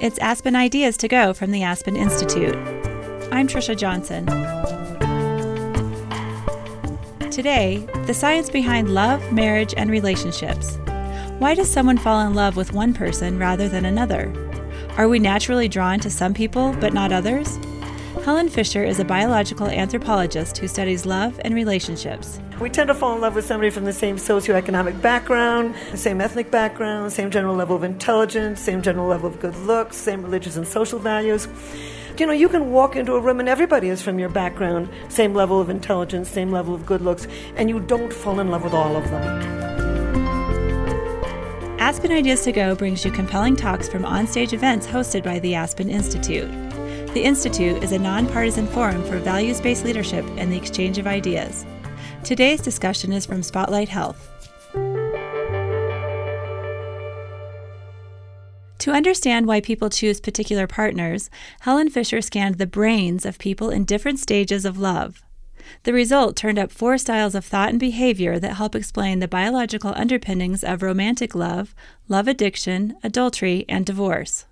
It's Aspen Ideas to Go from the Aspen Institute. I'm Trisha Johnson. Today, the science behind love, marriage, and relationships. Why does someone fall in love with one person rather than another? Are we naturally drawn to some people but not others? Helen Fisher is a biological anthropologist who studies love and relationships. We tend to fall in love with somebody from the same socioeconomic background, the same ethnic background, same general level of intelligence, same general level of good looks, same religious and social values. You know, you can walk into a room and everybody is from your background, same level of intelligence, same level of good looks, and you don't fall in love with all of them. Aspen Ideas to Go brings you compelling talks from onstage events hosted by the Aspen Institute. The Institute is a nonpartisan forum for values based leadership and the exchange of ideas. Today's discussion is from Spotlight Health. To understand why people choose particular partners, Helen Fisher scanned the brains of people in different stages of love. The result turned up four styles of thought and behavior that help explain the biological underpinnings of romantic love, love addiction, adultery, and divorce.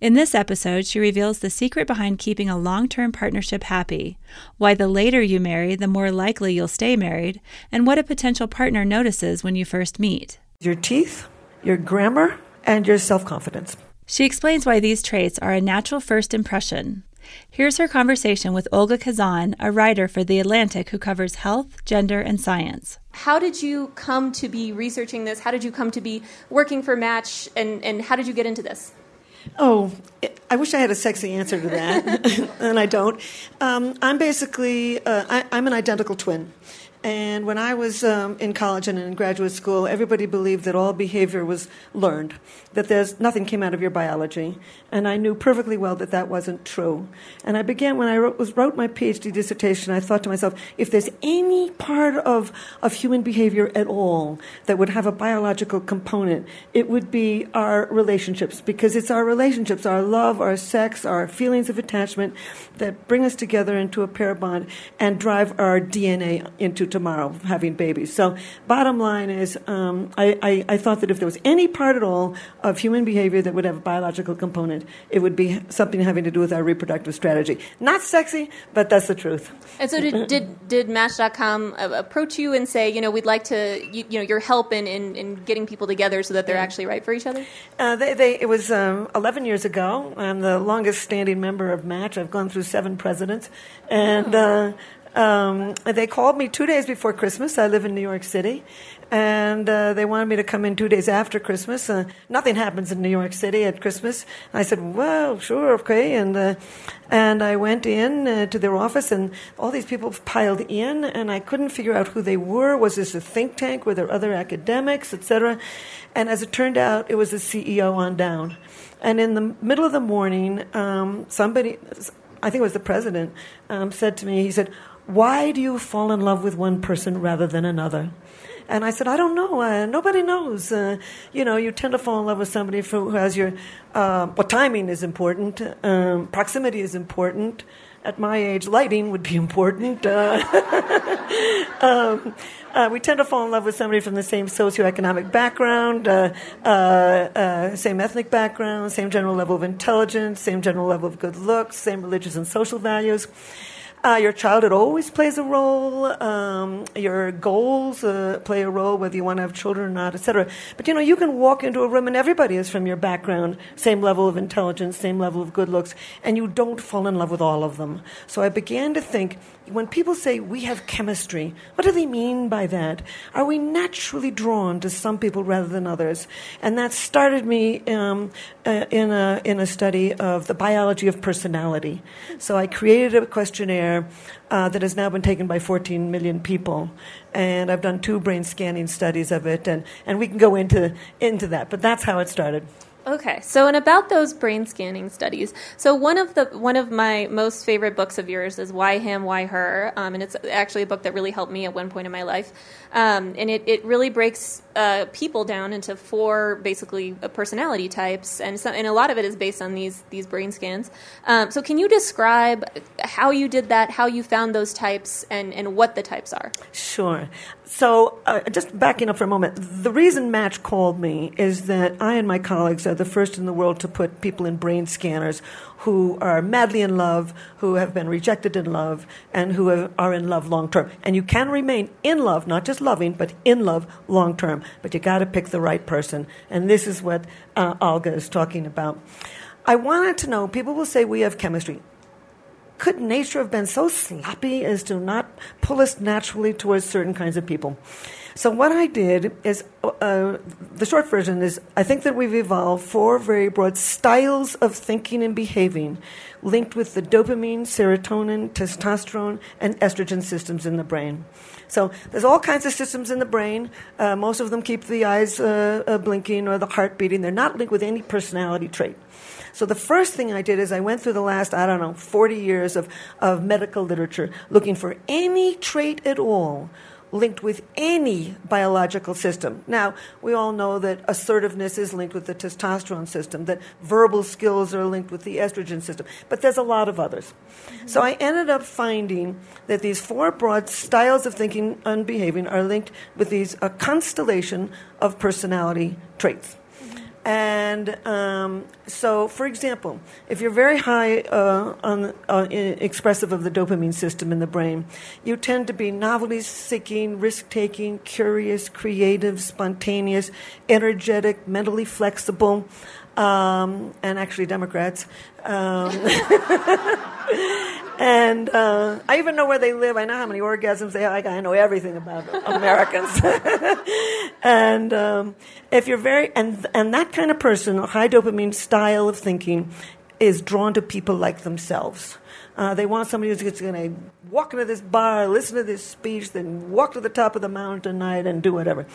In this episode, she reveals the secret behind keeping a long term partnership happy, why the later you marry, the more likely you'll stay married, and what a potential partner notices when you first meet. Your teeth, your grammar, and your self confidence. She explains why these traits are a natural first impression. Here's her conversation with Olga Khazan, a writer for The Atlantic who covers health, gender, and science. How did you come to be researching this? How did you come to be working for Match? And, and how did you get into this? Oh, I wish I had a sexy answer to that, and I don't. Um, I'm basically uh, I, I'm an identical twin. And when I was um, in college and in graduate school, everybody believed that all behavior was learned, that there's nothing came out of your biology. And I knew perfectly well that that wasn't true. And I began when I wrote, was, wrote my PhD dissertation. I thought to myself, if there's any part of of human behavior at all that would have a biological component, it would be our relationships, because it's our relationships, our love, our sex, our feelings of attachment, that bring us together into a pair bond and drive our DNA into tomorrow having babies. So, bottom line is, um, I, I, I, thought that if there was any part at all of human behavior that would have a biological component, it would be something having to do with our reproductive strategy. Not sexy, but that's the truth. And so, did did, did Match.com approach you and say, you know, we'd like to, you, you know, your help in, in, in, getting people together so that they're actually right for each other? Uh, they, they, it was um, 11 years ago. I'm the longest standing member of Match. I've gone through seven presidents, and. Oh. Uh, um, they called me two days before Christmas. I live in New York City. And uh, they wanted me to come in two days after Christmas. Uh, nothing happens in New York City at Christmas. I said, well, sure, okay. And, uh, and I went in uh, to their office, and all these people piled in, and I couldn't figure out who they were. Was this a think tank? Were there other academics, etc.? And as it turned out, it was the CEO on down. And in the middle of the morning, um, somebody, I think it was the president, um, said to me, he said, why do you fall in love with one person rather than another? And I said, I don't know. Uh, nobody knows. Uh, you know, you tend to fall in love with somebody who has your, uh, well, timing is important, um, proximity is important. At my age, lighting would be important. Uh, um, uh, we tend to fall in love with somebody from the same socioeconomic background, uh, same ethnic background, same general level of intelligence, same general level of good looks, same religious and social values. Uh, your childhood always plays a role. Um, your goals uh, play a role, whether you want to have children or not, etc. But you know, you can walk into a room and everybody is from your background, same level of intelligence, same level of good looks, and you don't fall in love with all of them. So I began to think when people say we have chemistry, what do they mean by that? Are we naturally drawn to some people rather than others? And that started me um, uh, in, a, in a study of the biology of personality. So I created a questionnaire uh, that has now been taken by 14 million people. And I've done two brain scanning studies of it, and, and we can go into, into that. But that's how it started. Okay, so and about those brain scanning studies. So one of the one of my most favorite books of yours is Why Him, Why Her, um, and it's actually a book that really helped me at one point in my life. Um, and it, it really breaks uh, people down into four basically uh, personality types, and so, and a lot of it is based on these these brain scans. Um, so can you describe how you did that, how you found those types, and and what the types are? Sure. So uh, just backing up for a moment, the reason Match called me is that I and my colleagues are the first in the world to put people in brain scanners who are madly in love, who have been rejected in love, and who have, are in love long term. And you can remain in love, not just loving, but in love long term. But you got to pick the right person. And this is what uh, Olga is talking about. I wanted to know people will say we have chemistry could nature have been so sloppy as to not pull us naturally towards certain kinds of people? So what I did is uh, the short version is I think that we've evolved four very broad styles of thinking and behaving, linked with the dopamine, serotonin, testosterone, and estrogen systems in the brain. So there's all kinds of systems in the brain. Uh, most of them keep the eyes uh, uh blinking or the heart beating. They're not linked with any personality trait. So the first thing I did is I went through the last, I don't know, 40 years of, of medical literature looking for any trait at all linked with any biological system. Now, we all know that assertiveness is linked with the testosterone system, that verbal skills are linked with the estrogen system, but there's a lot of others. Mm-hmm. So I ended up finding that these four broad styles of thinking and behaving are linked with these a constellation of personality traits. And um, so, for example, if you're very high uh, on, uh, expressive of the dopamine system in the brain, you tend to be novelty seeking, risk taking, curious, creative, spontaneous, energetic, mentally flexible, um, and actually Democrats. Um, and uh, I even know where they live. I know how many orgasms they have. I know everything about Americans. and um, if you're very and and that kind of person, a high dopamine style of thinking, is drawn to people like themselves. Uh, they want somebody who's going to walk into this bar, listen to this speech, then walk to the top of the mountain tonight and do whatever.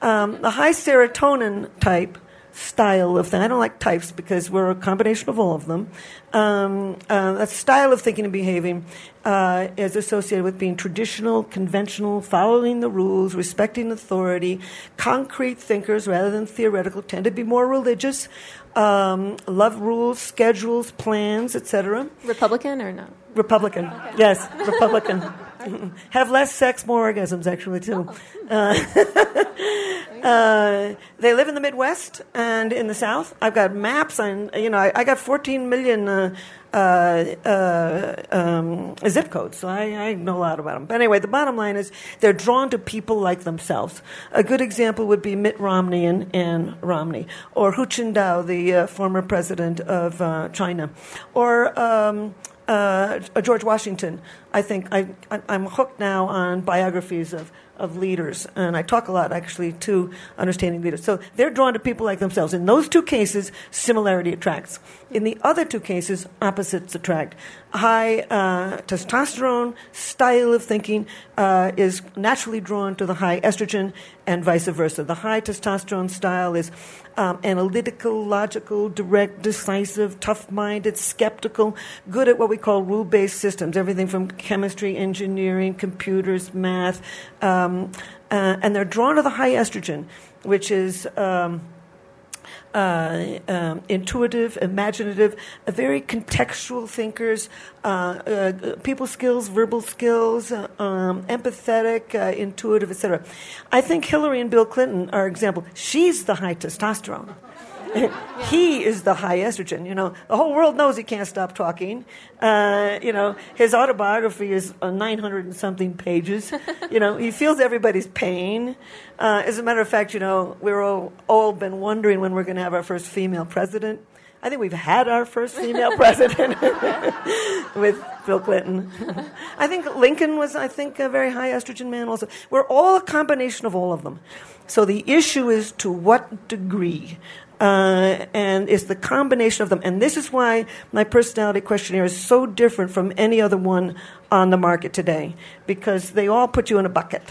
Um, the high serotonin type style of thing. I don't like types because we're a combination of all of them. Um, uh, that style of thinking and behaving uh, is associated with being traditional, conventional, following the rules, respecting authority, concrete thinkers rather than theoretical, tend to be more religious, um, love rules, schedules, plans, etc. Republican or not? Republican, okay. yes, Republican. Have less sex, more orgasms, actually, too. Oh. Uh, uh, they live in the Midwest and in the South. I've got maps, and you know, I, I got 14 million uh, uh, uh, um, zip codes, so I, I, know a lot about them. But anyway, the bottom line is they're drawn to people like themselves. A good example would be Mitt Romney and Ann Romney, or Hu Jintao, the uh, former president of uh, China, or um, uh, George Washington. I think I, am hooked now on biographies of, of leaders, and I talk a lot actually to understanding leaders. So they're drawn to people like themselves. In those two cases, similarity attracts. In the other two cases, opposites attract. High uh, testosterone style of thinking uh, is naturally drawn to the high estrogen, and vice versa. The high testosterone style is um, analytical, logical, direct, decisive, tough minded, skeptical, good at what we call rule based systems, everything from chemistry, engineering, computers, math. Um, uh, and they're drawn to the high estrogen, which is. Um, uh, um, intuitive, imaginative, very contextual thinkers, uh, uh, people skills, verbal skills, um, empathetic, intuitive, etc. I think Hillary and Bill Clinton are example. She's the high testosterone. he is the high estrogen. You know, the whole world knows he can't stop talking. Uh, you know, his autobiography is uh, 900 and something pages. you know, he feels everybody's pain. Uh, as a matter of fact, you know, we're all, all been wondering when we're going to have our first female president. I think we've had our first female president with Bill Clinton. I think Lincoln was, I think, a very high estrogen man also. We're all a combination of all of them. So the issue is to what degree uh, and it's the combination of them. And this is why my personality questionnaire is so different from any other one on the market today, because they all put you in a bucket.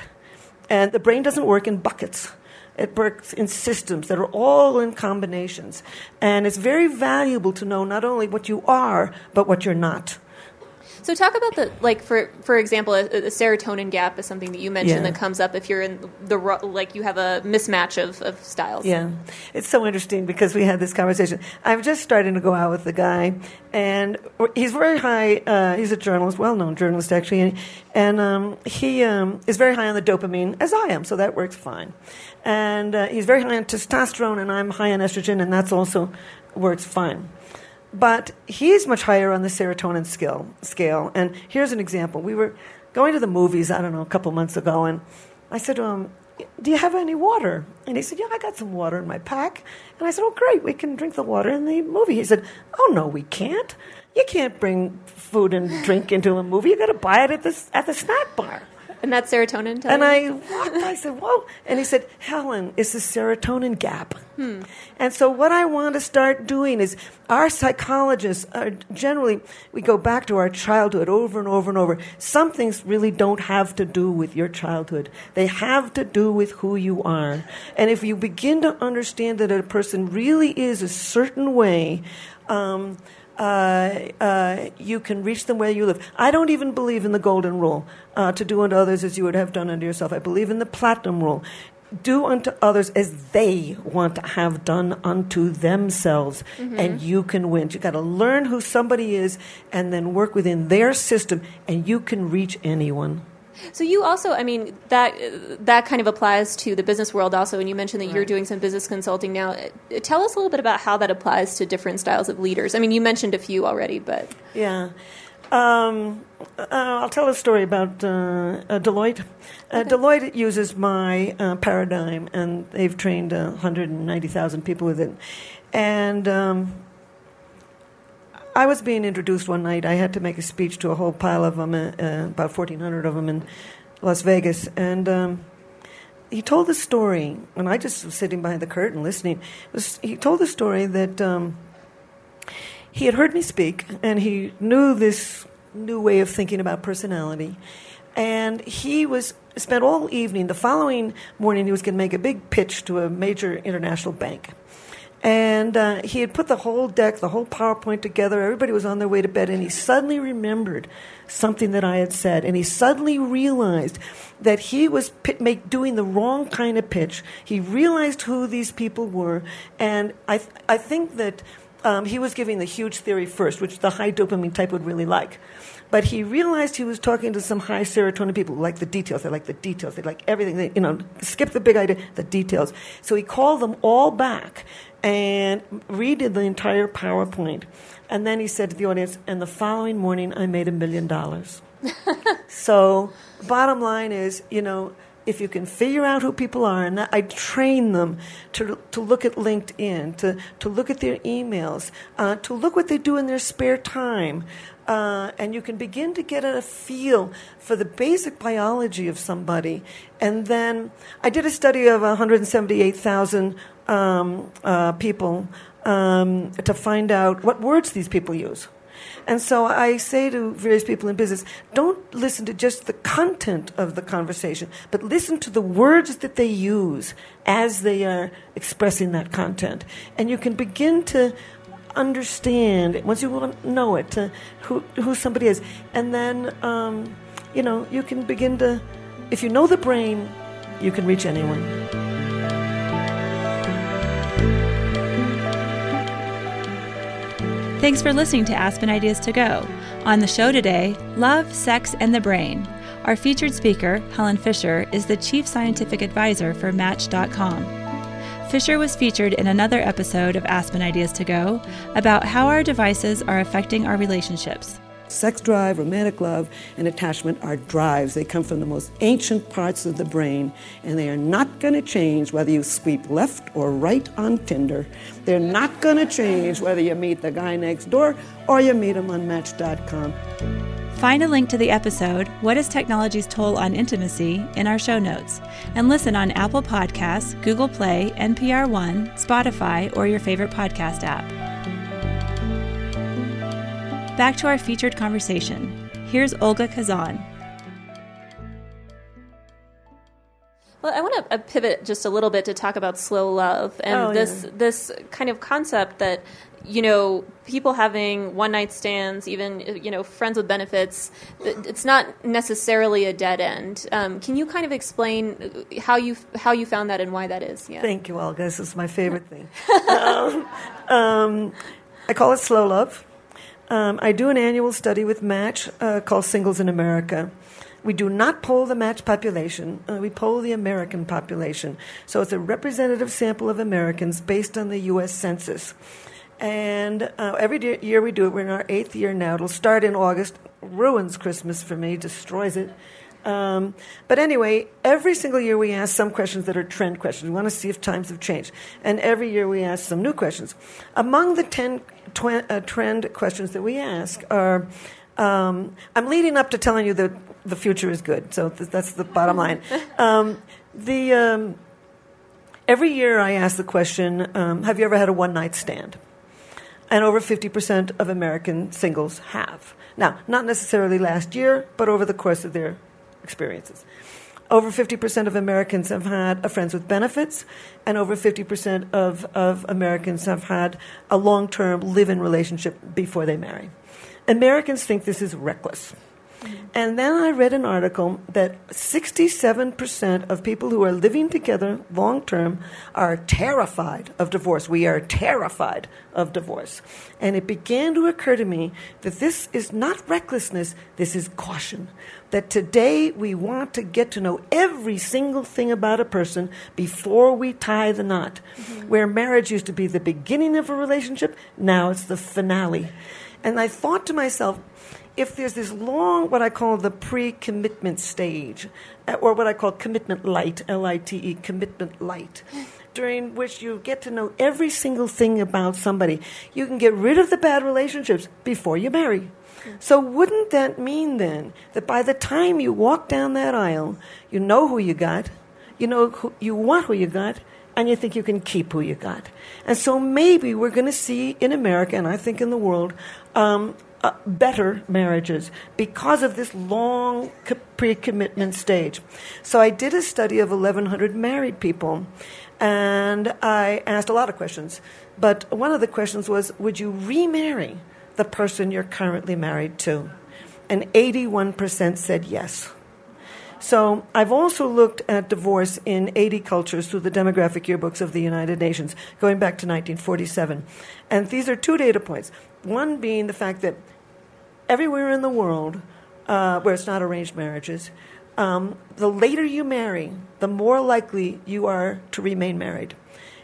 And the brain doesn't work in buckets. It works in systems that are all in combinations. And it's very valuable to know not only what you are, but what you're not. So talk about the like for for example, a, a serotonin gap is something that you mentioned Yeah. that comes up if you're in the like you have a mismatch of, of styles. Yeah, it's so interesting because we had this conversation. I'm just starting to go out with the guy, and he's very high. Uh, he's a journalist, well-known journalist actually, and, and um, he um, is very high on the dopamine, as I am, so that works fine. And uh, he's very high on testosterone, and I'm high on estrogen, and that's also works fine. But he's much higher on the serotonin scale. Scale, and here's an example. We were going to the movies, I don't know, a couple months ago, and I said to him, "Do you have any water?" And he said, "Yeah, I got some water in my pack." And I said, "Oh, great, we can drink the water in the movie." He said, "Oh no, we can't. You can't bring food and drink into a movie. You got to buy it at the at the snack bar." And that's serotonin. And? I walked, I said, whoa. And he said, Helen, it's the serotonin gap. And so what I want to start doing is our psychologists are generally, we go back to our childhood over and over and over. Some things really don't have to do with your childhood. They have to do with who you are. And if you begin to understand that a person really is a certain way, um, uh, uh, you can reach them where you live. I don't even believe in the golden rule uh, to do unto others as you would have done unto yourself. I believe in the platinum rule. Do unto others as they want to have done unto themselves, and you can win. You got to learn who somebody is, and then work within their system, and you can reach anyone. So you also, I mean, that that kind of applies to the business world also. And you mentioned that you're doing some business consulting now. Uh, Tell us a little bit about how that applies to different styles of leaders. I mean, you mentioned a few already, but Yeah. Um, uh, I'll tell a story about uh, uh, Deloitte. Uh, Deloitte uses my uh, paradigm, and they've trained uh, 190,000 people with it. And um, I was being introduced one night. I had to make a speech to a whole pile of them, uh, uh, about 1,400 of them in Las Vegas. And um, he told the story, and I just was sitting behind the curtain listening. Was, he told the story that. Um, he had heard me speak and he knew this new way of thinking about personality and he was spent all evening the following morning he was going to make a big pitch to a major international bank and uh, he had put the whole deck the whole powerpoint together. Everybody was on their way to bed and he suddenly remembered something that i had said. And he suddenly realized that he was pit- make, doing the wrong kind of pitch. He realized who these people were and i, th- I think that um, he was giving the huge theory first, which the high dopamine type would really like. But he realized he was talking to some high serotonin people who like the details. They like the details. They like everything. They, you know, skip the big idea, the details. So he called them all back and redid the entire PowerPoint. And then he said to the audience, and the following morning I made a million dollars. So, bottom line is, you know, if you can figure out who people are, and I train them to, to look at LinkedIn, to, to look at their emails, uh, to look what they do in their spare time, uh, and you can begin to get a feel for the basic biology of somebody. And then I did a study of 178,000 um, uh, people um, to find out what words these people use. And so I say to various people in business, don't listen to just the content of the conversation, but listen to the words that they use as they are expressing that content. And you can begin to understand, once you know it, to who, who somebody is. And then, um, you know, you can begin to, if you know the brain, you can reach anyone. Thanks for listening to Aspen Ideas to Go. On the show today, Love, Sex, and the Brain. Our featured speaker, Helen Fisher, is the Chief Scientific Advisor for Match.com. Fisher was featured in another episode of Aspen Ideas to Go about how our devices are affecting our relationships. Sex drive, romantic love, and attachment are drives. They come from the most ancient parts of the brain, and they are not going to change whether you sweep left or right on Tinder. They're not going to change whether you meet the guy next door or you meet him on Match.com. Find a link to the episode, What is Technology's Toll on Intimacy, in our show notes, and listen on Apple Podcasts, Google Play, NPR One, Spotify, or your favorite podcast app. Back to our featured conversation. Here's Olga Khazan. Well, I want to pivot just a little bit to talk about slow love and Oh, this yeah. this kind of concept that you know people having one night stands, even you know friends with benefits. It's not necessarily a dead end. Um, can you kind of explain how you how you found that and why that is? Yeah. Thank you, Olga. This is my favorite thing. um, um, I call it slow love. Um, I do an annual study with Match uh, called Singles in America. We do not poll the match population. Uh, we poll the American population. So it's a representative sample of Americans based on the U.S. Census. And uh, every de- year we do it. We're in our eighth year now. It'll start in August. Ruins Christmas for me, destroys it. Um, but anyway, every single year we ask some questions that are trend questions. We want to see if times have changed. And every year we ask some new questions. Among the 10 twen- uh, trend questions that we ask are um, I'm leading up to telling you that the future is good. So th- that's the bottom line. Um, the, um, every year I ask the question um, Have you ever had a one night stand? and over 50% of American singles have. Now, not necessarily last year, but over the course of their experiences. Over 50% of Americans have had a friends with benefits, and over 50% of, of Americans have had a long term live in relationship before they marry. Americans think this is reckless. Mm-hmm. And then I read an article that 67% of people who are living together long term are terrified of divorce. We are terrified of divorce. And it began to occur to me that this is not recklessness, this is caution. That today we want to get to know every single thing about a person before we tie the knot. Where marriage used to be the beginning of a relationship, now it's the finale. And I thought to myself, if there's this long, what I call the pre commitment stage, uh, or what I call commitment light, L I T E, commitment light, during which you get to know every single thing about somebody, you can get rid of the bad relationships before you marry. So, wouldn't that mean then that by the time you walk down that aisle, you know who you got, you know who, you want who you got, and you think you can keep who you got. And so maybe we're going to see in America, and I think in the world, um, uh, better marriages because of this long pre-commitment stage. So I did a study of 1,100 married people, and I asked a lot of questions. But one of the questions was, would you remarry the person you're currently married to? And 81% said yes. So I've also looked at divorce in 80 cultures through the demographic yearbooks of the United Nations, going back to 1947. And these are two data points. One being the fact that everywhere in the world uh, where it's not arranged marriages, um, the later you marry, the more likely you are to remain married.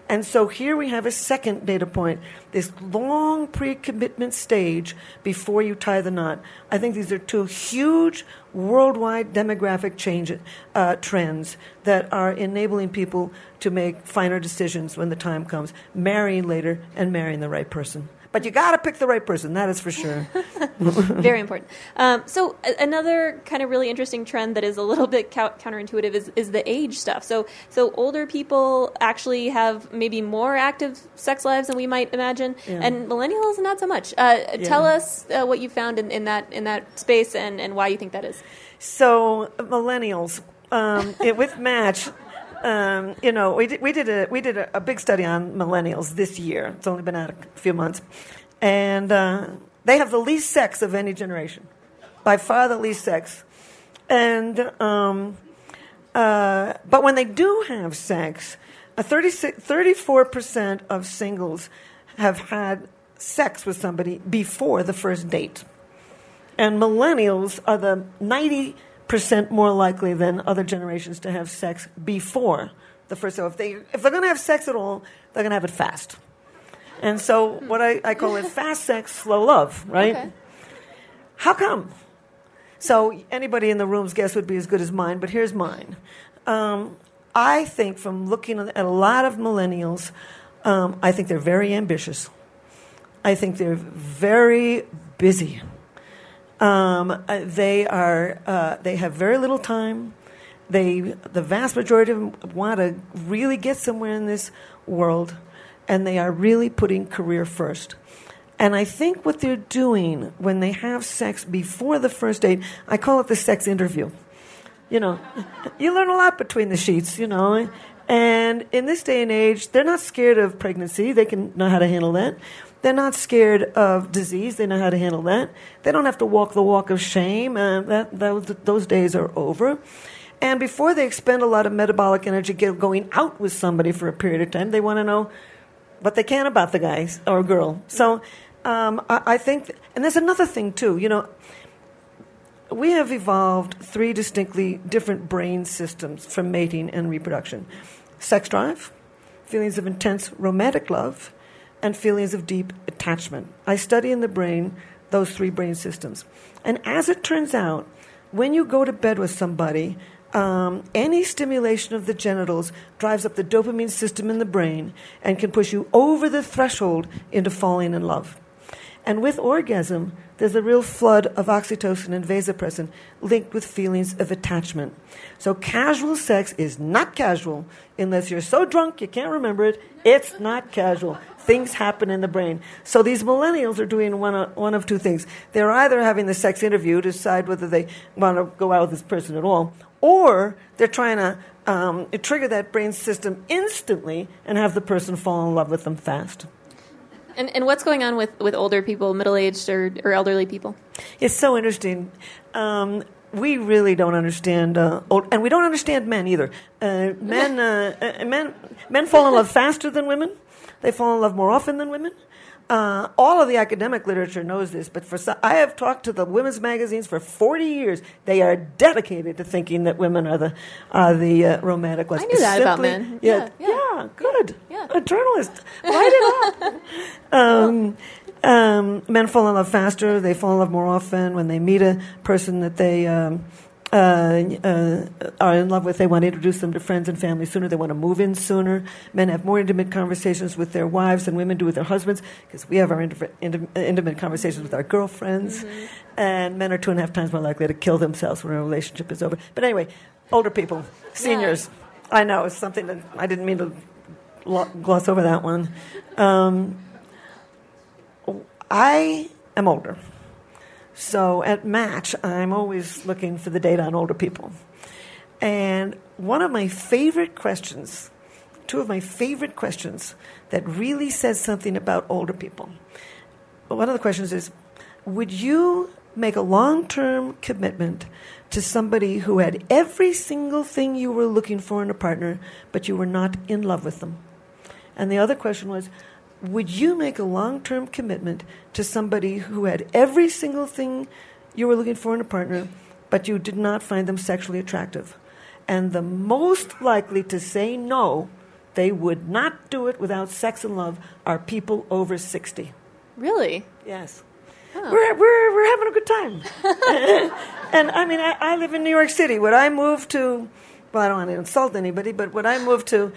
And so here we have a second data point this long pre commitment stage before you tie the knot. I think these are two huge worldwide demographic change, uh, trends that are enabling people to make finer decisions when the time comes, marrying later and marrying the right person. But you got to pick the right person, that is for sure. Very important. Um, so a- another kind of really interesting trend that is a little bit cou- counterintuitive is, is the age stuff. So so older people actually have maybe more active sex lives than we might imagine, Yeah. and millennials not so much. Uh, Tell us uh, what you found in, in that in that space and, and why you think that is. So millennials, um, it, with Match, um, you know, we did, we did a we did a, a big study on millennials this year. It's only been out a few months, and uh, they have the least sex of any generation, by far the least sex, and um, uh, but when they do have sex, a 34 percent of singles have had sex with somebody before the first date. And millennials are the 90% more likely than other generations to have sex before the first so if they if they're going to have sex at all they're going to have it fast. And so what I, I call it fast sex slow love right? Okay. how come? So anybody in the room's guess would be as good as mine but here's mine. Um, i think from looking at a lot of millennials um, i think they're very ambitious. I think they're very busy um, uh, they are uh, they have very little time. They the vast majority of them want to really get somewhere in this world, and they are really putting career first. And I think what they're doing when they have sex before the first date, I call it the sex interview. You know, you learn a lot between the sheets, you know. And in this day and age, they're not scared of pregnancy. They can know how to handle that. They're not scared of disease. They know how to handle that. They don't have to walk the walk of shame. Uh, that, those, those days are over. And before they expend a lot of metabolic energy going out with somebody for a period of time, they want to know what they can about the guy or girl. So um, I, I, think, and there's another thing too. You know, we have evolved three distinctly different brain systems for mating and reproduction: sex drive, feelings of intense romantic love, and feelings of deep attachment. I study in the brain those three brain systems. And as it turns out, when you go to bed with somebody, um, any stimulation of the genitals drives up the dopamine system in the brain and can push you over the threshold into falling in love. And with orgasm, there's a real flood of oxytocin and vasopressin linked with feelings of attachment. So casual sex is not casual unless you're so drunk you can't remember it. It's not casual. Things happen in the brain. So these millennials are doing one of, one of two things. They're either having the sex interview to decide whether they want to go out with this person at all, or they're trying to um, trigger that brain system instantly and have the person fall in love with them fast. And, and what's going on with, with older people, middle aged or, or elderly people? It's so interesting. Um, we really don't understand, uh, old, and we don't understand men either. Uh, men, uh, uh, men, men fall in love faster than women. They fall in love more often than women. Uh, all of the academic literature knows this, but for some, I have talked to the women's magazines for 40 years. They are dedicated to thinking that women are the are the uh, romantic ones. I knew that Simply, about men. Yeah, yeah, yeah good. Yeah. A journalist. Write it up. um, um, men fall in love faster. They fall in love more often when they meet a person that they. Um, uh, uh, are in love with. They want to introduce them to friends and family sooner. They want to move in sooner. Men have more intimate conversations with their wives than women do with their husbands because we have our intimate conversations with our girlfriends. Mm-hmm. And men are two and a half times more likely to kill themselves when a relationship is over. But anyway, older people, seniors. Yeah. I know it's something that I didn't mean to gloss over that one. Um, I am older. So at Match, I'm always looking for the data on older people. And one of my favorite questions, two of my favorite questions that really says something about older people. One of the questions is Would you make a long term commitment to somebody who had every single thing you were looking for in a partner, but you were not in love with them? And the other question was would you make a long term commitment to somebody who had every single thing you were looking for in a partner, but you did not find them sexually attractive? And the most likely to say no, they would not do it without sex and love, are people over 60. Really? Yes. We're, we're, we're having a good time. and I mean, I, I live in New York City. Would I move to, well, I don't want to insult anybody, but would I moved to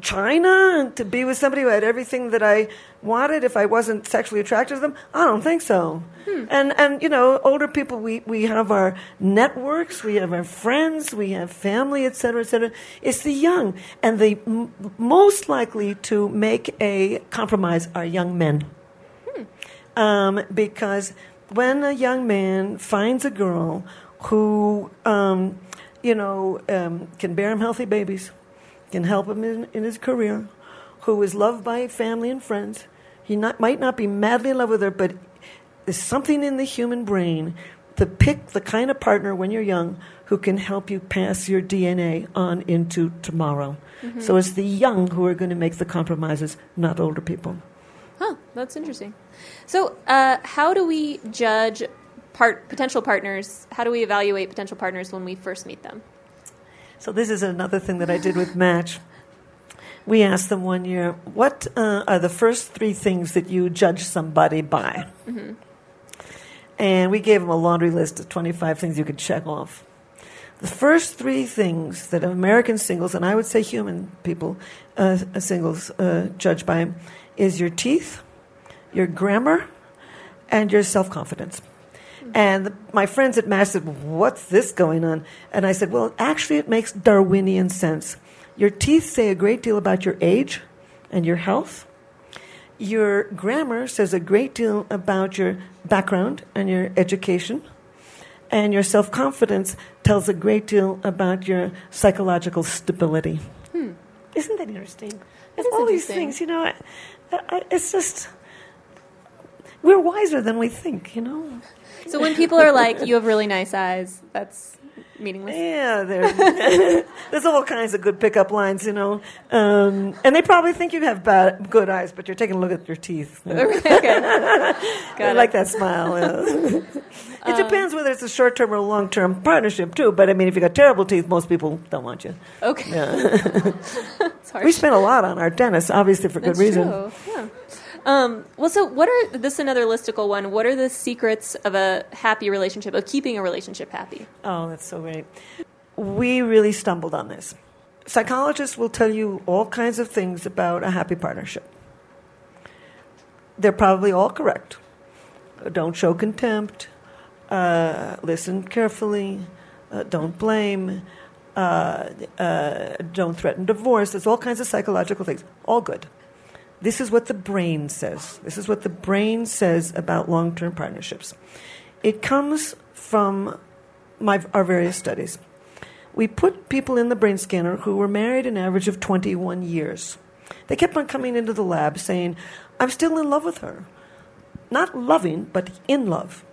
China to be with somebody who had everything that I wanted if I wasn't sexually attracted to them? I don't think so. Hmm. And and you know, older people we we have our networks, we have our friends, we have family, et cetera, et cetera. It's the young, and the m- most likely to make a compromise are young men, hmm. um, because when a young man finds a girl who um, you know um, can bear him healthy babies can help him in, in his career, who is loved by family and friends. He not, might not be madly in love with her, but there's something in the human brain to pick the kind of partner when you're young who can help you pass your DNA on into tomorrow. Mm-hmm. So it's the young who are going to make the compromises, not older people. Huh, that's interesting. So, uh, how do we judge part, potential partners? How do we evaluate potential partners when we first meet them? So this is another thing that I did with Match. We asked them one year, "What uh, are the first three things that you judge somebody by?" Mm-hmm. And we gave them a laundry list of 25 things you could check off. The first three things that American singles, and I would say human people, uh, singles, uh, judge by is your teeth, your grammar, and your self confidence. And the, my friends at Match said, What's this going on? And I said, Well, actually, it makes Darwinian sense. Your teeth say a great deal about your age and your health. Your grammar says a great deal about your background and your education. And your self confidence tells a great deal about your psychological stability. Hmm. Isn't that interesting? That all these things, you know, it's just, we're wiser than we think, you know? So when people are like, "You have really nice eyes," that's meaningless. Yeah, there's, there's all kinds of good pickup lines, you know. Um, and they probably think you have bad, good eyes, but you're taking a look at your teeth. you know. okay. I like that smile. yeah. it depends whether it's a short term or a long term partnership, too. But I mean, if you got terrible teeth, most people don't want you. Okay. Yeah. We spend a lot on our dentists, obviously for good That's reason. True. Yeah. Um, well, so what are this is another listicle one? What are the secrets of a happy relationship, of keeping a relationship happy? Oh, that's so great. We really stumbled on this. Psychologists will tell you all kinds of things about a happy partnership. They're probably all correct. Don't show contempt, uh, listen carefully, uh, don't blame, uh, uh, don't threaten divorce. There's all kinds of psychological things. All good. This is what the brain says. This is what the brain says about long term partnerships. It comes from my, our various studies. We put people in the brain scanner who were married an average of 21 years. They kept on coming into the lab saying, I'm still in love with her. Not loving, but in love.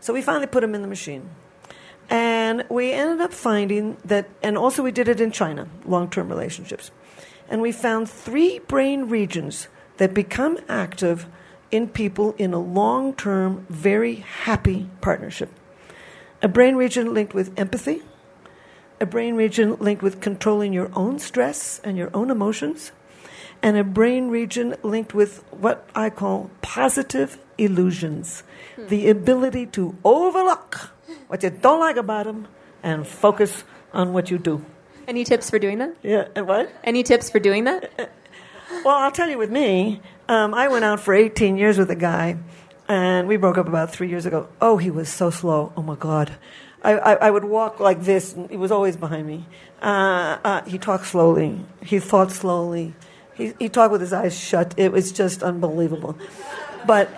So we finally put them in the machine. And we ended up finding that, and also we did it in China, long term relationships. And we found three brain regions that become active in people in a long term, very happy partnership. A brain region linked with empathy, a brain region linked with controlling your own stress and your own emotions, and a brain region linked with what I call positive illusions hmm. the ability to overlook what you don't like about them and focus on what you do. Any tips for doing that? Yeah, and what? Any tips for doing that? Uh, uh, Well, I'll tell you with me, um, I went out for 18 years with a guy, and we broke up about three years ago. Oh, he was so slow. Oh, my God. I, I, I would walk like this, and he was always behind me. Uh, uh, he talked slowly, he thought slowly, he, he talked with his eyes shut. It was just unbelievable. But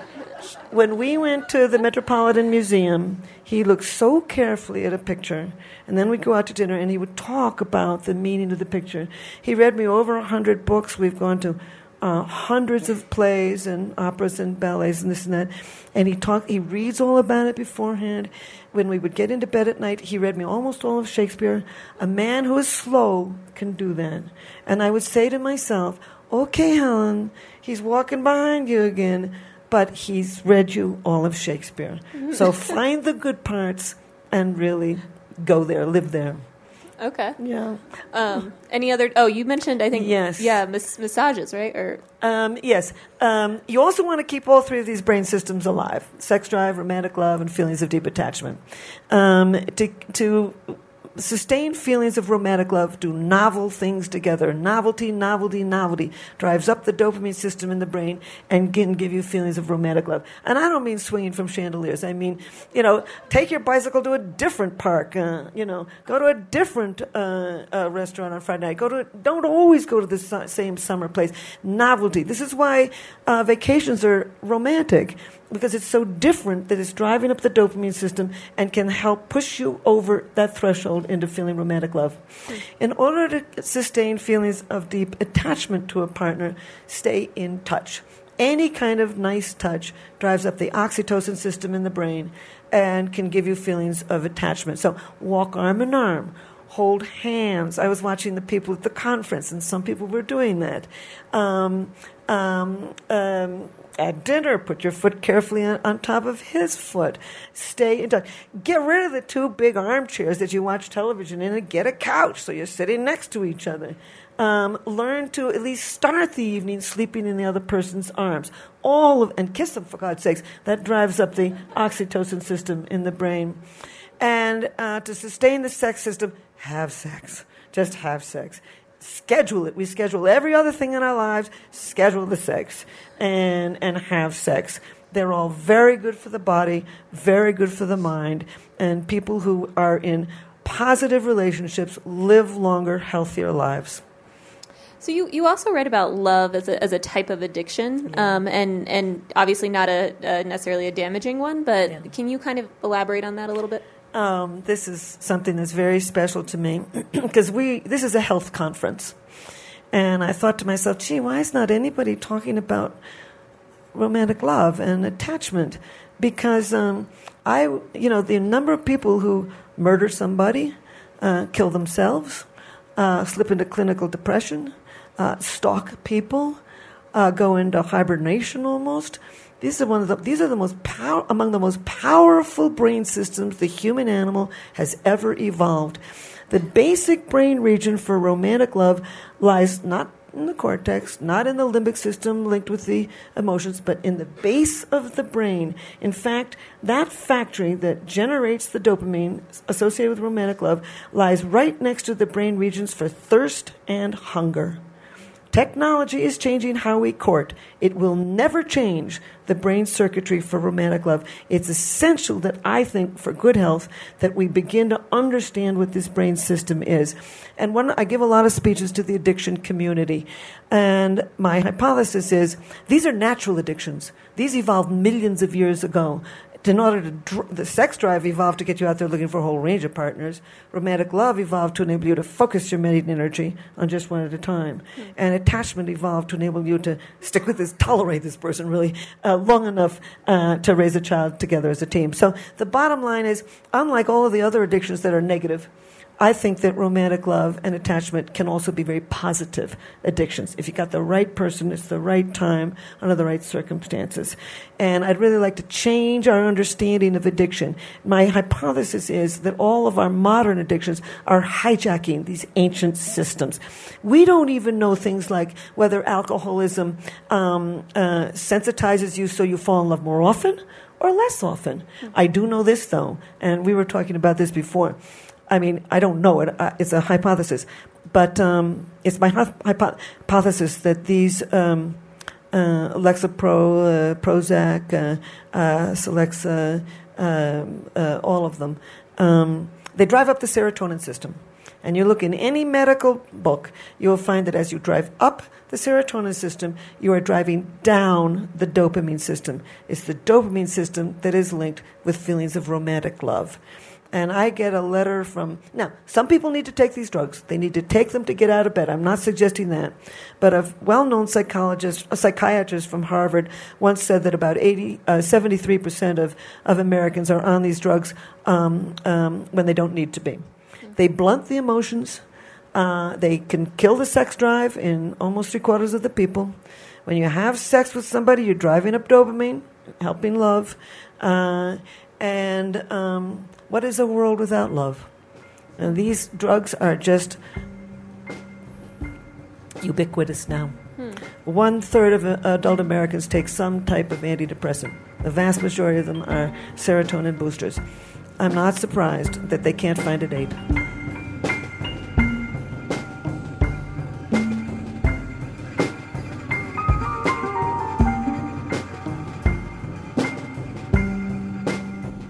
when we went to the Metropolitan Museum, he looked so carefully at a picture, and then we'd go out to dinner, and he would talk about the meaning of the picture. He read me over a hundred books. We've gone to uh, hundreds of plays and operas and ballets and this and that, and he talk. He reads all about it beforehand. When we would get into bed at night, he read me almost all of Shakespeare. A man who is slow can do that, and I would say to myself, "Okay, Helen, he's walking behind you again." But he's read you all of Shakespeare. So find the good parts and really go there, live there. Okay. Yeah. Um, any other? Oh, you mentioned I think. Yes. Yeah, mas- massages, right? Or Um, yes. Um, you also want to keep all three of these brain systems alive sex drive, romantic love, and feelings of deep attachment. Um, to, to sustain feelings of romantic love, do novel things together. Novelty, novelty, novelty drives up the dopamine system in the brain and can give you feelings of romantic love. And I don't mean swinging from chandeliers. I mean, you know, take your bicycle to a different park. Uh, you know, go to a different uh, uh, restaurant on Friday night. Go to don't always go to the su- same summer place. Novelty. This is why uh, vacations are romantic because it's so different that it's driving up the dopamine system and can help push you over that threshold into feeling romantic love. In order to sustain feelings of deep attachment to a partner, stay in touch. Any kind of nice touch drives up the oxytocin system in the brain and can give you feelings of attachment. So, walk arm in arm, hold hands. I was watching the people at the conference, and some people were doing that. Um, um, um, at dinner, put your foot carefully on, on top of his foot. Stay in touch. Get rid of the two big armchairs that you watch television in and get a couch so you're sitting next to each other. Um, learn to at least start the evening sleeping in the other person's arms. All of and kiss them for God's sakes. That drives up the oxytocin system in the brain. And uh, to sustain the sex system, have sex. Just have sex schedule it. We schedule every other thing in our lives, schedule the sex, and, and have sex. They're all very good for the body, very good for the mind, and people who are in positive relationships live longer, healthier lives. So you, you also read about love as a, as a type of addiction, um, and and obviously not a, a necessarily a damaging one, but Yeah. can you kind of elaborate on that a little bit? Um, this is something that's very special to me because we this is a health conference, and I thought to myself, "Gee, why is not anybody talking about romantic love and attachment?" Because um, I, you know, the number of people who murder somebody, uh, kill themselves, uh, slip into clinical depression, uh, stalk people, uh, go into hibernation almost. These are one of the these are the most power among the most powerful brain systems the human animal has ever evolved. The basic brain region for romantic love lies not in the cortex, not in the limbic system linked with the emotions, but in the base of the brain. In fact, that factory that generates the dopamine associated with romantic love lies right next to the brain regions for thirst and hunger. Technology is changing how we court. It will never change the brain circuitry for romantic love. It's essential that I think for good health that we begin to understand what this brain system is. And when I give a lot of speeches to the addiction community, and my hypothesis is these are natural addictions. These evolved millions of years ago in order to dr- the sex drive evolved to get you out there looking for a whole range of partners. Romantic love evolved to enable you to focus your mating energy on just one at a time, mm. and attachment evolved to enable you to stick with this, tolerate this person really uh, long enough uh, to raise a child together as a team. So the bottom line is, unlike all of the other addictions that are negative I think that romantic love and attachment can also be very positive addictions. If you got the right person, it's the right time, under the right circumstances. And I'd really like to change our understanding of addiction. My hypothesis is that all of our modern addictions are hijacking these ancient systems. We don't even know things like whether alcoholism um, uh, sensitizes you so you fall in love more often or less often. I do know this though, and we were talking about this before I mean, I don't know it. Uh, it's a hypothesis, but um, it's my hypothesis that these um, uh, Lexapro, uh, Prozac, uh, uh Celexa, all of them, um, they drive up the serotonin system. And you look in any medical book, you'll find that as you drive up the serotonin system, you are driving down the dopamine system. It's the dopamine system that is linked with feelings of romantic love and I get a letter from. Now, some people need to take these drugs. They need to take them to get out of bed. I'm not suggesting that. But a well known psychologist, a psychiatrist from Harvard, once said that about 80, uh, 73% of, of Americans are on these drugs um, um, when they don't need to be. They blunt the emotions, uh, they can kill the sex drive in almost three quarters of the people. When you have sex with somebody, you're driving up dopamine, helping love. Uh, and um, what is a world without love? And these drugs are just ubiquitous now. Hmm. One third of uh, adult Americans take some type of antidepressant. The vast majority of them are serotonin boosters. I'm not surprised that they can't find a date.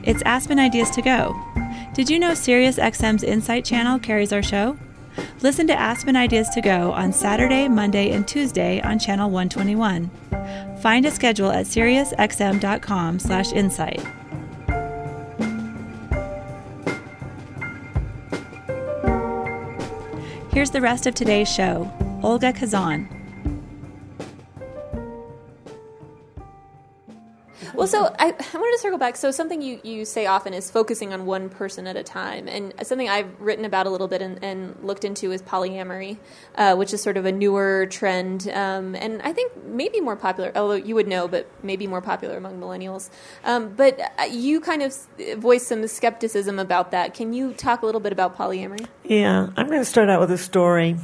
It's Aspen Ideas to Go. Did you know SiriusXM's Insight channel carries our show? Listen to Aspen Ideas to Go on Saturday, Monday, and Tuesday on channel 121. Find a schedule at SiriusXM.com/insight. Here's the rest of today's show. Olga Khazan. Well, so I, I wanted to circle back. So something you, you say often is focusing on one person at a time, and something I've written about a little bit and, and looked into is polyamory, uh, which is sort of a newer trend, um, and I think maybe more popular. Although you would know, but maybe more popular among millennials. Um, but uh, you kind of voiced some skepticism about that. Can you talk a little bit about polyamory? Yeah, I'm going to start out with a story.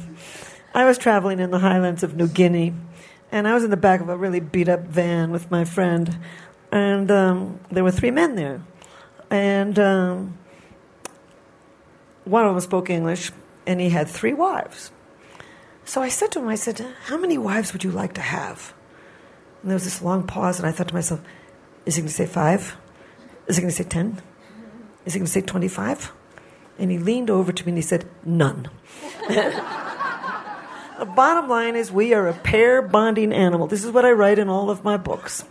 I was traveling in the highlands of New Guinea, and I was in the back of a really beat up van with my friend and um, there were three men there. And um, one of them spoke English, and he had three wives. So I said to him, I said, How many wives would you like to have? And there was this long pause, and I thought to myself, Is he going to say five? Is he going to say ten? Is he going to say 25? And he leaned over to me and he said, None. the bottom line is we are a pair bonding animal. This is what I write in all of my books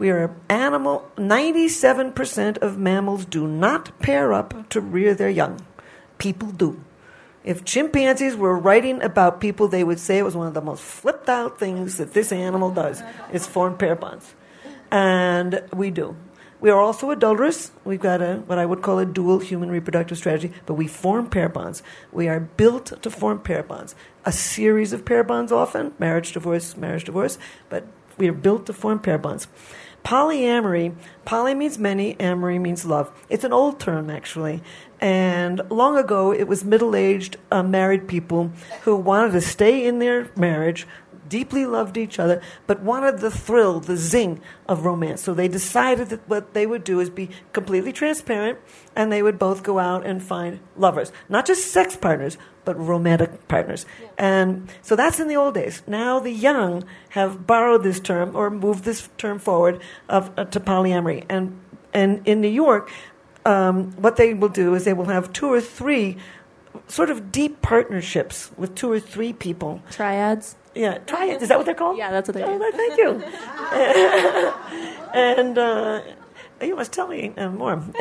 We are animal. 97% of mammals do not pair up to rear their young. People do. If chimpanzees were writing about people, they would say it was one of the most flipped out things that this animal does is form pair bonds. And we do. We are also adulterous. We've got a what I would call a dual human reproductive strategy, but we form pair bonds. We are built to form pair bonds. A series of pair bonds often, marriage, divorce, marriage, divorce, but we are built to form pair bonds. Polyamory, poly means many, amory means love. It's an old term, actually. And long ago, it was middle aged uh, married people who wanted to stay in their marriage, deeply loved each other, but wanted the thrill, the zing of romance. So they decided that what they would do is be completely transparent and they would both go out and find lovers. Not just sex partners, but romantic partners. Yeah. And so that's in the old days. Now the young have borrowed this term or moved this term forward of, uh, to polyamory. And, and in New York, um, what they will do is they will have two or three sort of deep partnerships with two or three people. Triads? Yeah, try it. Is that what they're called? Yeah, that's what they're called. Oh, thank you. and uh, you must tell me uh, more.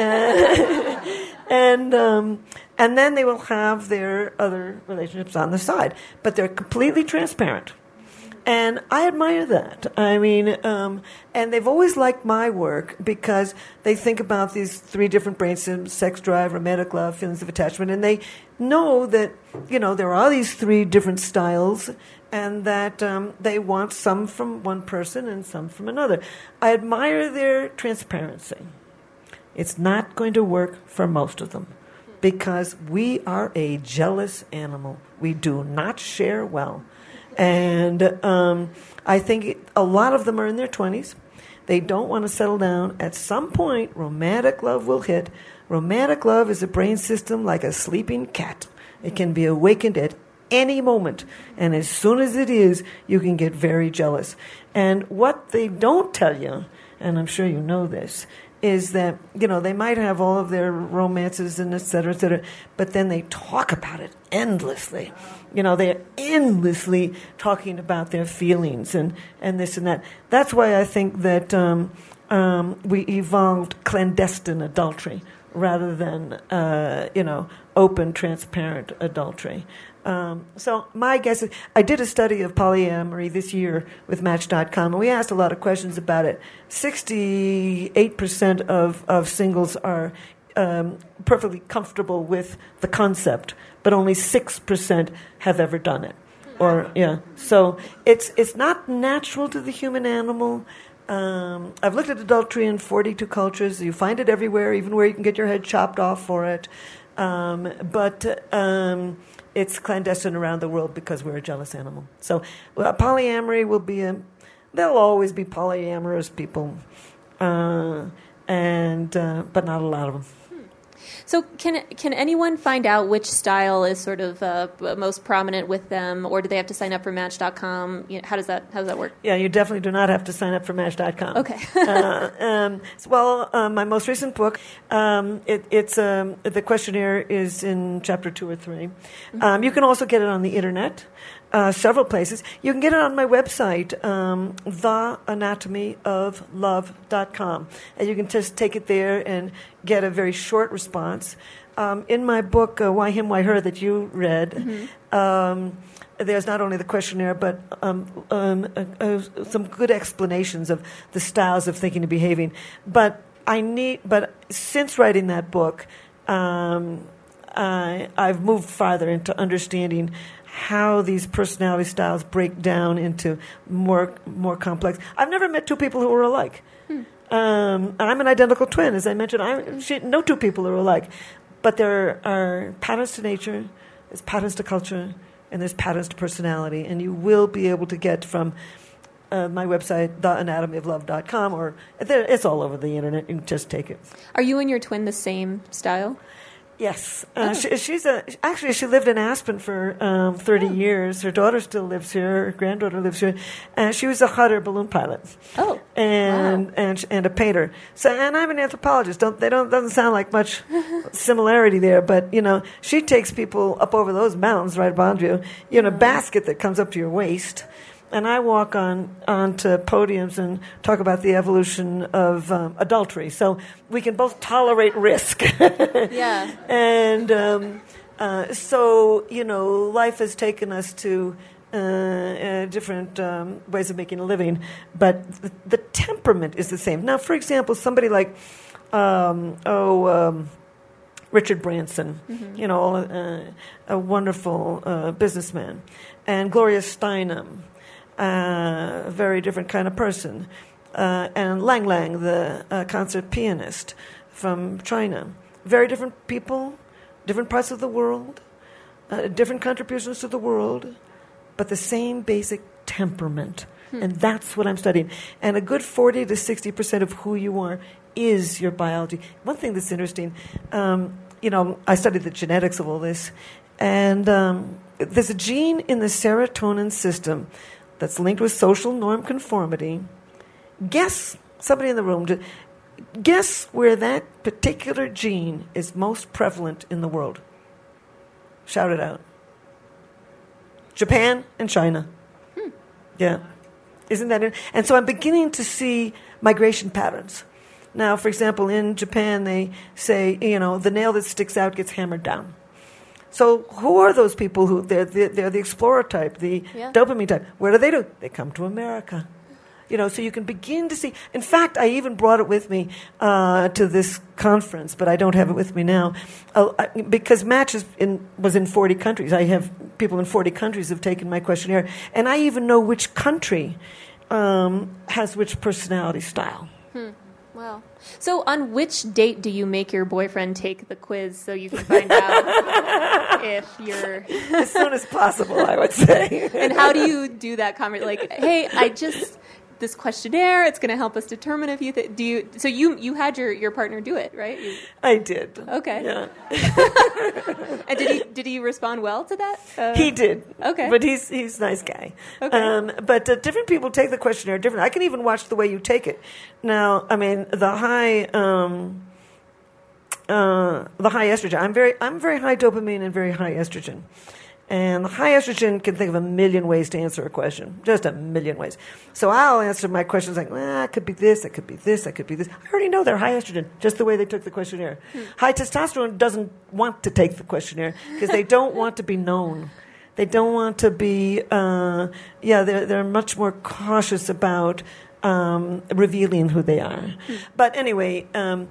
and um, and then they will have their other relationships on the side, but they're completely transparent. And I admire that. I mean, um, and they've always liked my work because they think about these three different brain systems sex drive, romantic love, feelings of attachment, and they know that, you know, there are these three different styles and that um, they want some from one person and some from another. I admire their transparency. It's not going to work for most of them because we are a jealous animal. We do not share well. And um, I think a lot of them are in their 20s. They don't want to settle down. At some point, romantic love will hit. Romantic love is a brain system like a sleeping cat. It can be awakened at any moment. And as soon as it is, you can get very jealous. And what they don't tell you, and I'm sure you know this, is that, you know, they might have all of their romances and et cetera, et cetera, but then they talk about it endlessly. You know, they're endlessly talking about their feelings and, and this and that. That's why I think that um, um, we evolved clandestine adultery rather than, uh, you know, open, transparent adultery. Um, so my guess is, I did a study of polyamory this year with Match.com, and we asked a lot of questions about it. Sixty-eight percent of of singles are um, perfectly comfortable with the concept, but only six percent have ever done it. Or yeah, so it's it's not natural to the human animal. Um, I've looked at adultery in 42 cultures. You find it everywhere, even where you can get your head chopped off for it. Um, but um, it's clandestine around the world because we're a jealous animal. So well, polyamory will be a, there'll always be polyamorous people, uh, and uh, but not a lot of them. So can can anyone find out which style is sort of uh, most prominent with them, or do they have to sign up for Match.com? You know, how does that how does that work? Yeah, you definitely do not have to sign up for Match.com. Okay. uh, um, well, uh, my most recent book, um, it, it's um, the questionnaire is in chapter two or 3 mm-hmm. Um, you can also get it on the internet uh, several places. You can get it on my website, um, theanatomyoflove.com. And you can just take it there and get a very short response. Um, in my book, uh, Why Him, Why Her, that you read, mm-hmm. um, there's not only the questionnaire, but um, um, uh, uh, some good explanations of the styles of thinking and behaving. But I need, but since writing that book, um, I, I've moved farther into understanding how these personality styles break down into more more complex. I've never met two people who are alike. Hmm. Um, I'm an identical twin, as I mentioned. I she, no two people are alike, but there are patterns to nature, there's patterns to culture, and there's patterns to personality, and you will be able to get from. Uh, my website, theanatomyoflove.com, or it's all over the internet. You can just take it. Are you and your twin the same style? Yes, uh, oh. she, she's a actually she lived in Aspen for um, thirty oh. years. Her daughter still lives here. Her granddaughter lives here, and she was a hot air balloon pilot. Oh, and wow. and and a painter. So and I'm an anthropologist. Don't they don't doesn't sound like much similarity there, but you know she takes people up over those mountains right behind you. You know, a basket that comes up to your waist and I walk on onto podiums and talk about the evolution of um, adultery. So we can both tolerate risk. yeah. And um, uh, so you know, life has taken us to. Uh, uh, different um, ways of making a living, but the, the, temperament is the same. Now, for example, somebody like, um, oh, um, Richard Branson, mm-hmm. you know, uh, a wonderful uh, businessman, and Gloria Steinem, uh, a very different kind of person, uh, and Lang Lang, the uh, concert pianist from China. Very different people, different parts of the world, uh, different contributions to the world, but the same basic temperament. Hmm. And that's what I'm studying. And a good 40 to 60% of who you are is your biology. One thing that's interesting, um, you know, I studied the genetics of all this, and um, there's a gene in the serotonin system that's linked with social norm conformity. Guess, somebody in the room, guess where that particular gene is most prevalent in the world. Shout it out. Japan and China. Hmm. Yeah. Isn't that it? And so I'm beginning to see migration patterns. Now, for example, in Japan, they say, you know, the nail that sticks out gets hammered down. So, who are those people who they're the, they're the explorer type, the yeah. dopamine type? Where do they do? They come to America. You know, so you can begin to see. In fact, I even brought it with me uh, to this conference, but I don't have it with me now uh, because Match in, was in 40 countries. I have people in 40 countries have taken my questionnaire, and I even know which country um, has which personality style. Hmm. Wow. So, on which date do you make your boyfriend take the quiz so you can find out if you're as soon as possible? I would say. and how do you do that? Conversation like, hey, I just this questionnaire. It's going to help us determine if you th- do you. So you you had your, your partner do it, right? You, I did. Okay. Yeah. and did he did he respond well to that? Uh, he did. Okay. But he's he's a nice guy. Okay. Um, but uh, different people take the questionnaire different. I can even watch the way you take it. Now, I mean, the high. Um, uh, the high estrogen. I'm very, I'm very high dopamine and very high estrogen. And high estrogen can think of a million ways to answer a question, just a million ways. So I'll answer my questions like, well, it could be this, it could be this, it could be this. I already know they're high estrogen, just the way they took the questionnaire. Hmm. High testosterone doesn't want to take the questionnaire because they don't want to be known. They don't want to be, uh, yeah, they're, they're much more cautious about um, revealing who they are. Hmm. But anyway, um,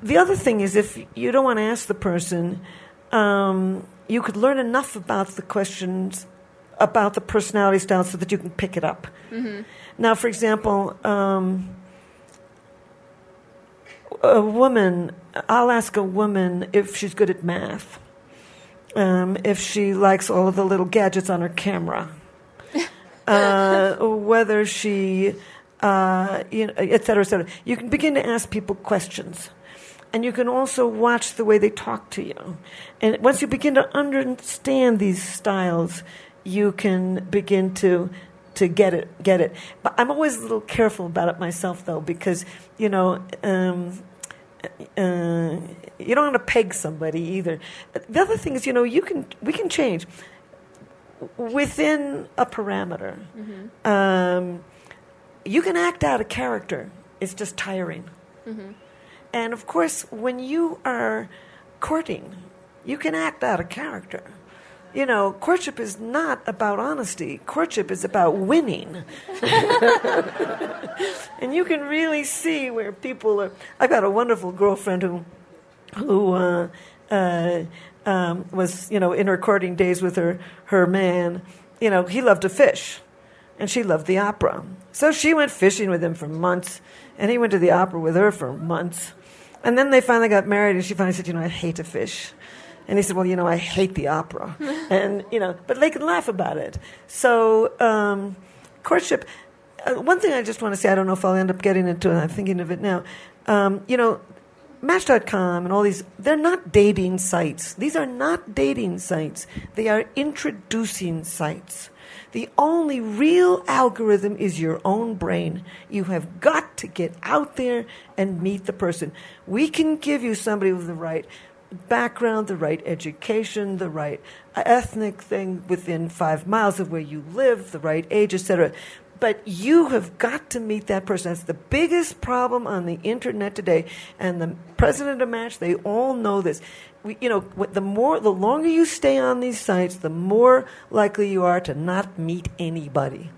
the other thing is if you don't want to ask the person, um, you could learn enough about the questions about the personality style so that you can pick it up. Mm-hmm. Now, for example, um, a woman, I'll ask a woman if she's good at math, um, if she likes all of the little gadgets on her camera, uh, whether she, uh, you know, et cetera, et cetera. You can begin to ask people questions and you can also watch the way they talk to you. And once you begin to understand these styles, you can begin to to get it get it. But I'm always a little careful about it myself, though, because you know. Um, uh, you don't want to peg somebody either. The other thing is, you know, you can we can change within a parameter. Mm-hmm. Um, you can act out a character. It's just tiring. Mm-hmm. And of course, when you are courting, you can act out a character. You know, courtship is not about honesty. Courtship is about winning. and you can really see where people are. I've got a wonderful girlfriend who, who uh, uh, um, was, you know, in her courting days with her, her man. You know, he loved to fish, and she loved the opera. So she went fishing with him for months, and he went to the opera with her for months. And then they finally got married, and she finally said, You know, I hate to fish. And he said, Well, you know, I hate the opera. and, you know, but they can laugh about it. So, um, courtship. Uh, one thing I just want to say, I don't know if I'll end up getting into it, I'm thinking of it now. Um, you know, Match.com and all these, they're not dating sites. These are not dating sites. They are introducing sites. The only real algorithm is your own brain. You have got to get out there and meet the person. We can give you somebody with the right background, the right education, the right ethnic thing within five miles of where you live, the right age, etc. But you have got to meet that person. That's the biggest problem on the internet today. And the president of Match, they all know this. We, you know, the more, the longer you stay on these sites, the more likely you are to not meet anybody.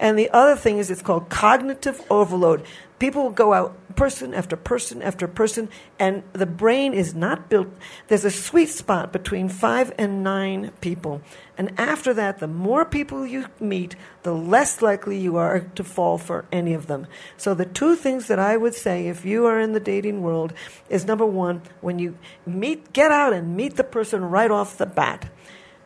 And the other thing is, it's called cognitive overload. People will go out person after person after person, and the brain is not built. There's a sweet spot between five and nine people. And after that, the more people you meet, the less likely you are to fall for any of them. So, the two things that I would say if you are in the dating world is number one, when you meet, get out and meet the person right off the bat.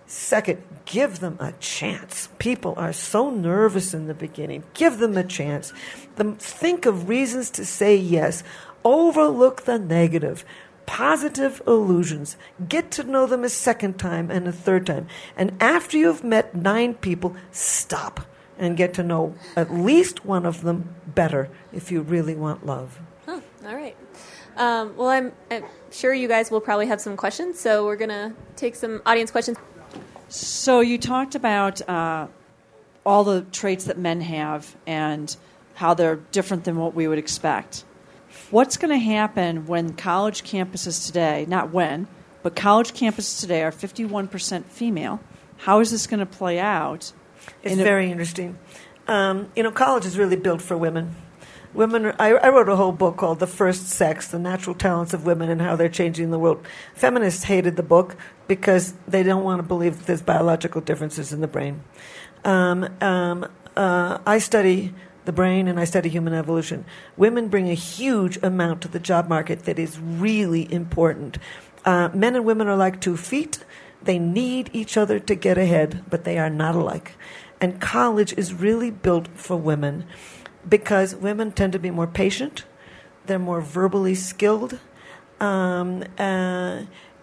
Second, give them a chance. People are so nervous in the beginning. Give them a chance. The, think of reasons to say yes. Overlook the negative. Positive illusions. Get to know them a second time and a third time. And after you've met nine people, stop and get to know at least one of them better if you really want love. Huh, all right. Um, well, I'm, I'm sure you guys will probably have some questions, so we're going to take some audience questions. So you talked about uh, all the traits that men have and how they're different than what we would expect. What's going to happen when college campuses today, not when, but college campuses today are 51% female? How is this going to play out? It's very interesting. Um, you know, college is really built for women women I, I, wrote a whole book called the first sex the natural talents of women and how they're changing the world. Feminists hated the book because they don't want to believe that there's biological differences in the brain. Um, um, uh, i study the brain and i study human evolution. Women bring a huge amount to the job market that is really important. Uh, men and women are like two feet. They need each other to get ahead but they are not alike. And college is really built for women because women tend to be more patient, they're more verbally skilled, um, uh,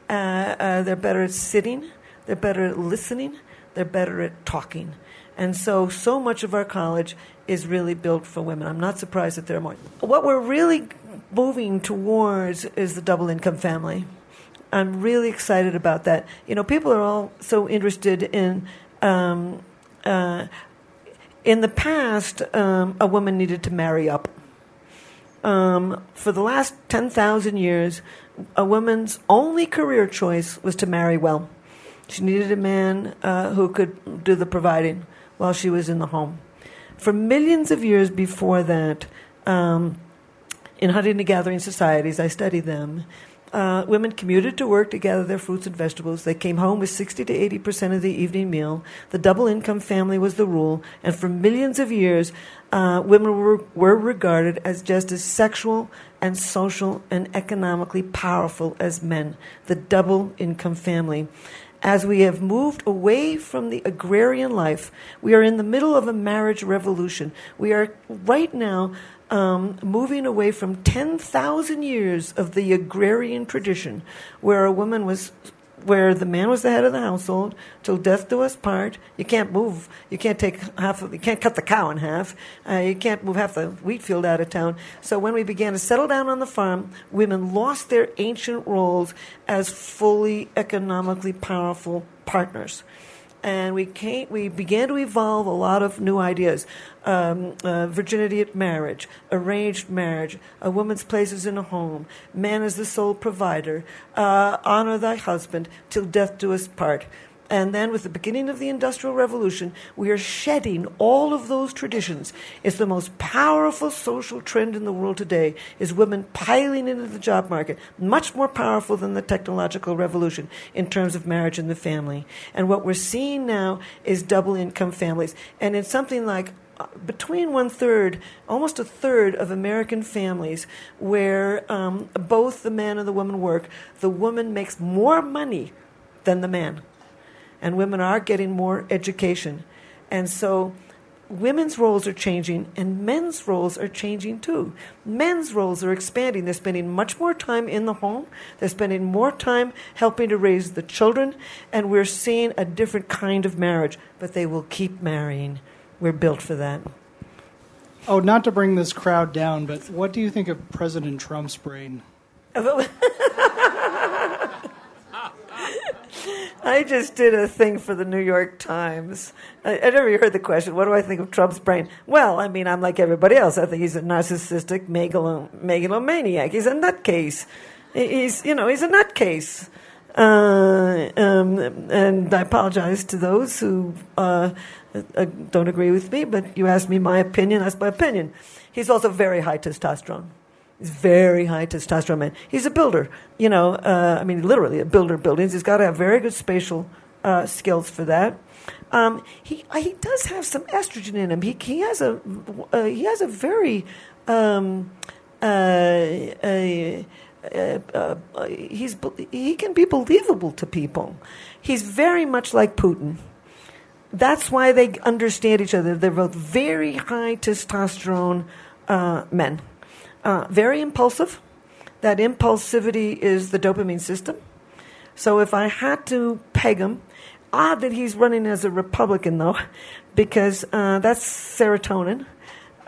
uh, uh, they're better at sitting, they're better at listening, they're better at talking. And so, so much of our college is really built for women. I'm not surprised that there are more. What we're really moving towards is the double income family. I'm really excited about that. You know, people are all so interested in um, uh, in the past, um, a woman needed to marry up. Um, for the last 10,000 years, a woman's only career choice was to marry well. She needed a man uh, who could do the providing while she was in the home. For millions of years before that, um, in hunting and gathering societies, I study them, uh, women commuted to work to gather their fruits and vegetables. They came home with 60 to 80 percent of the evening meal. The double income family was the rule, and for millions of years, uh, women were, were regarded as just as sexual and social and economically powerful as men. The double income family. As we have moved away from the agrarian life, we are in the middle of a marriage revolution. We are right now um, moving away from 10,000 years of the agrarian tradition, where a woman was, where the man was the head of the household till death do us part. You can't move. You can't take half. Of, you can't cut the cow in half. Uh, you can't move half the wheat field out of town. So when we began to settle down on the farm, women lost their ancient roles as fully economically powerful partners and we came, we began to evolve a lot of new ideas. Um, uh, virginity at marriage, arranged marriage, a woman's place is in a home, man is the sole provider, uh, honor thy husband till death do us part. And then, with the beginning of the Industrial Revolution, we are shedding all of those traditions. It's the most powerful social trend in the world today is women piling into the job market, much more powerful than the technological revolution in terms of marriage and the family. And what we're seeing now is double income families. And in something like uh, between one third, almost a third of American families where um, both the man and the woman work, the woman makes more money than the man and women are getting more education. And so women's roles are changing and men's roles are changing too. Men's roles are expanding. They're spending much more time in the home, they're spending more time helping to raise the children, and we're seeing a different kind of marriage, but they will keep marrying. We're built for that. Oh, not to bring this crowd down, but what do you think of President Trump's brain? I just did a thing for the New York Times. I, I never heard the question, what do I think of Trump's brain? Well, I mean, I'm like everybody else. I think he's a narcissistic megalo- megalomaniac. He's a nutcase. He's, you know, he's a nutcase. Uh, um, and I apologize to those who uh, uh, don't agree with me, but you asked me my opinion, that's my opinion. He's also very high testosterone. He's very high testosterone man. He's a builder, you know. Uh, I mean, literally a builder of buildings. He's got to have very good spatial uh, skills for that. Um, he uh, he does have some estrogen in him. He he has a uh, he has a very um, uh, uh, he's he can be believable to people. He's very much like Putin. That's why they understand each other. They're both very high testosterone men. Uh, very impulsive. That impulsivity is the dopamine system. So if I had to peg him, odd that he's running as a Republican though, because uh, that's serotonin.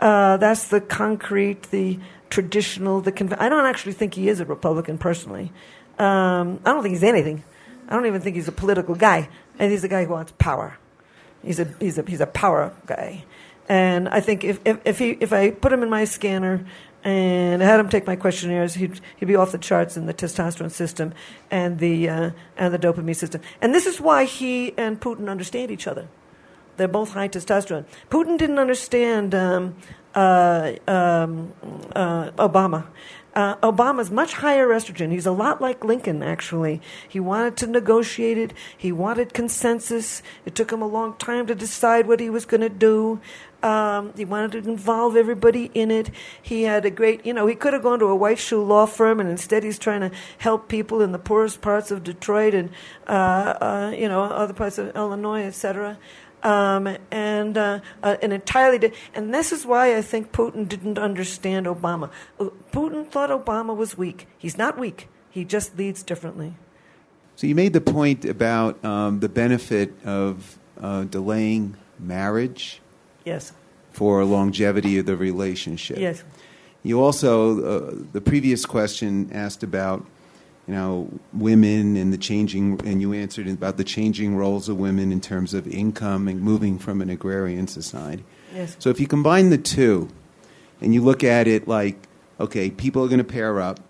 Uh, that's the concrete, the traditional, the conv- I don't actually think he is a Republican personally. Um, I don't think he's anything. I don't even think he's a political guy. And he's a guy who wants power. He's a he's a he's a power guy. And I think if if, if he if I put him in my scanner and I had him take my questionnaires. He'd, he'd be off the charts in the testosterone system and the, uh, and the dopamine system. And this is why he and Putin understand each other. They're both high testosterone. Putin didn't understand um, uh, um, uh, Obama. Uh, Obama's much higher estrogen. He's a lot like Lincoln, actually. He wanted to negotiate it. He wanted consensus. It took him a long time to decide what he was going to do. Um, he wanted to involve everybody in it. He had a great, you know, he could have gone to a white shoe law firm, and instead he's trying to help people in the poorest parts of Detroit and, uh, uh, you know, other parts of Illinois, etc. Um, and uh, uh, an entirely di- and this is why I think Putin didn't understand Obama. Uh, Putin thought Obama was weak. He's not weak. He just leads differently. So you made the point about um, the benefit of uh, delaying marriage Yes. for longevity of the relationship. Yes. You also, uh, the previous question asked about, you know, women and the changing, and you answered about the changing roles of women in terms of income and moving from an agrarian society. Yes. So if you combine the two, and you look at it like, okay, people are going to pair up,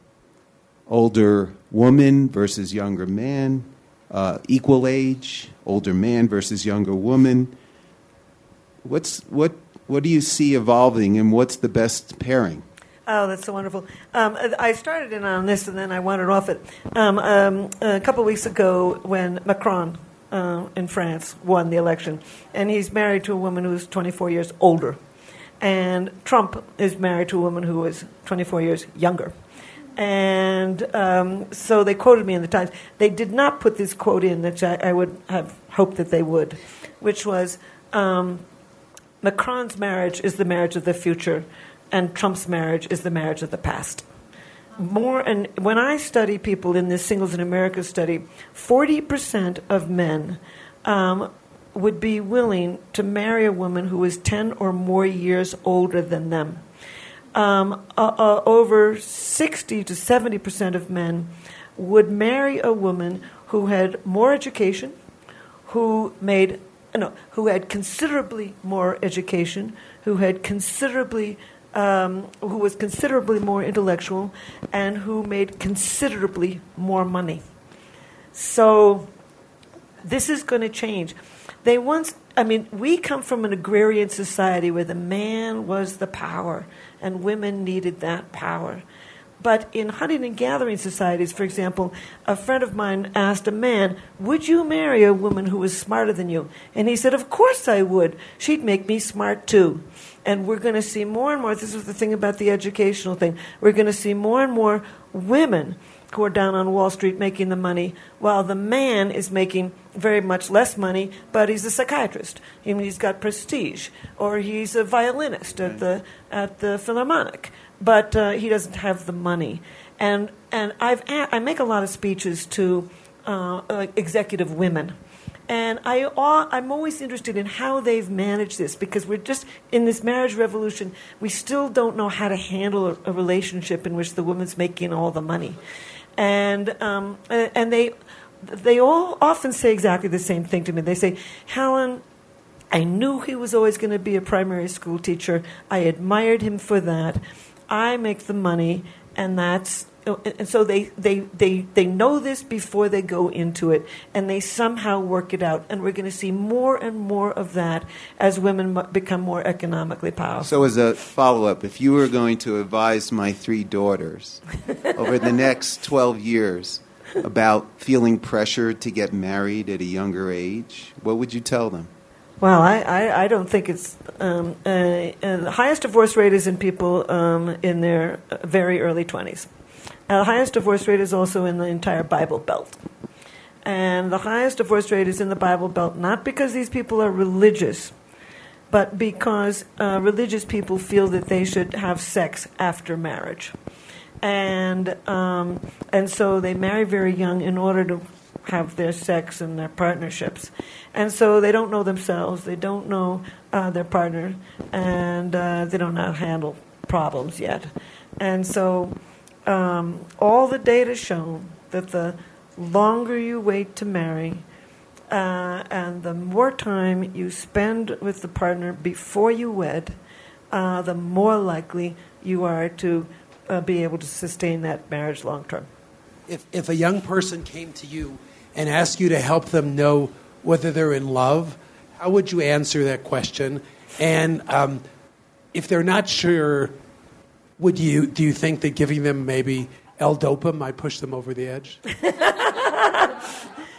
older woman versus younger man, uh, equal age, older man versus younger woman. What's what? What do you see evolving, and what's the best pairing? Oh, that's so wonderful. Um, I started in on this and then I wandered off it. Um, um, a couple weeks ago, when Macron uh, in France won the election, and he's married to a woman who's 24 years older, and Trump is married to a woman who is 24 years younger. And um, so they quoted me in the Times. They did not put this quote in, which I, I would have hoped that they would, which was um, Macron's marriage is the marriage of the future and Trump's marriage is the marriage of the past. More and when I study people in this Singles in America study, forty percent of men um, would be willing to marry a woman who is ten or more years older than them. Um, uh, uh, over sixty to seventy percent of men would marry a woman who had more education, who made no, who had considerably more education, who had considerably um, who was considerably more intellectual and who made considerably more money. So this is going to change. They once, I mean, we come from an agrarian society where the man was the power and women needed that power. But in hunting and gathering societies, for example, a friend of mine asked a man, Would you marry a woman who was smarter than you? And he said, Of course I would. She'd make me smart too. And we're going to see more and more, this is the thing about the educational thing, we're going to see more and more women who are down on Wall Street making the money, while the man is making very much less money, but he's a psychiatrist. I mean, he's got prestige, or he's a violinist at the at the Philharmonic, but uh, he doesn't have the money. And and I've I make a lot of speeches to uh, executive women. And I, I'm always interested in how they've managed this because we're just in this marriage revolution. We still don't know how to handle a, relationship in which the woman's making all the money and um, and they they all often say exactly the same thing to me. They say, Helen, I knew he was always going to be a primary school teacher. I admired him for that. I make the money, and that's and so they, they, they, they know this before they go into it, and they somehow work it out. And we're going to see more and more of that as women become more economically powerful. So, as a follow up, if you were going to advise my three daughters over the next 12 years about feeling pressured to get married at a younger age, what would you tell them? Well, I, I, I don't think it's um, uh, uh, the highest divorce rate is in people um, in their very early 20s. Uh, the highest divorce rate is also in the entire Bible Belt. And the highest divorce rate is in the Bible Belt not because these people are religious, but because uh, religious people feel that they should have sex after marriage. And, um, and so they marry very young in order to have their sex and their partnerships. And so they don't know themselves, they don't know uh, their partner, and uh, they don't know how to handle problems yet. And so um, all the data show that the longer you wait to marry, uh, and the more time you spend with the partner before you wed, uh, the more likely you are to uh, be able to sustain that marriage long term. If, if a young person came to you and asked you to help them know whether they're in love, how would you answer that question? And um, if they're not sure would you do you think that giving them maybe L-Dopa might push them over the edge?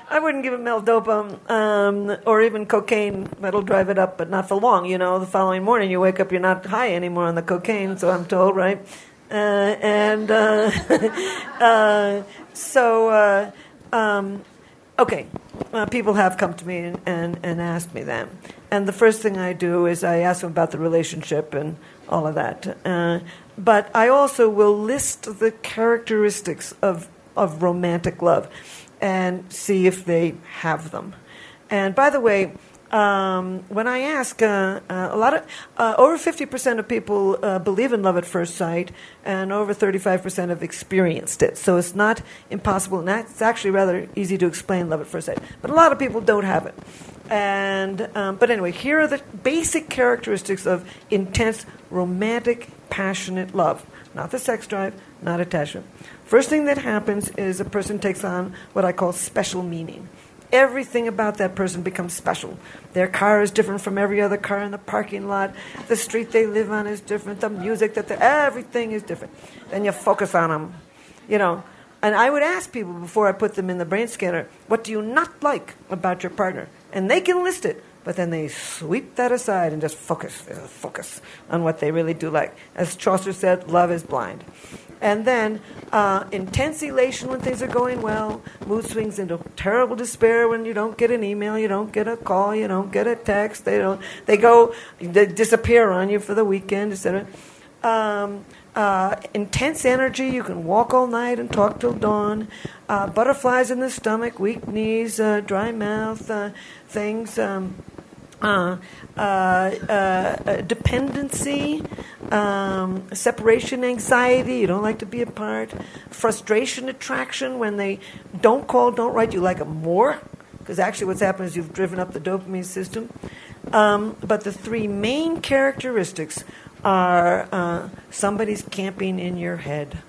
I wouldn't give them L-Dopa um, or even cocaine. That'll drive it up, but not for long. You know, the following morning you wake up, you're not high anymore on the cocaine, so I'm told, right? Uh, and uh, uh, so, uh, um, okay, uh, people have come to me and, and, and asked me that. And the first thing I do is I ask them about the relationship and all of that. Uh, but I also will list the characteristics of, of romantic love and see if they have them. And by the way, um, when I ask, uh, uh, a lot of uh, over fifty percent of people uh, believe in love at first sight, and over thirty-five percent have experienced it. So it's not impossible, and it's actually rather easy to explain love at first sight. But a lot of people don't have it. And um, but anyway, here are the basic characteristics of intense romantic passionate love, not the sex drive, not attachment. First thing that happens is a person takes on what I call special meaning. Everything about that person becomes special. Their car is different from every other car in the parking lot. The street they live on is different. The music that they everything is different. Then you focus on them, you know. And I would ask people before I put them in the brain scanner, what do you not like about your partner? And they can list it but then they sweep that aside and just focus, focus on what they really do like. As Chaucer said, love is blind. And then uh, intense elation when things are going well, mood swings into terrible despair when you don't get an email, you don't get a call, you don't get a text. They don't. They go, they disappear on you for the weekend, etc. Um, uh, intense energy. You can walk all night and talk till dawn. Uh, butterflies in the stomach, weak knees, uh, dry mouth, uh, things. Um, uh, uh, uh, dependency, um, separation anxiety, you don't like to be apart, frustration attraction when they don't call, don't write, you like them more, because actually what's happened is you've driven up the dopamine system. Um, but the three main characteristics are uh, somebody's camping in your head.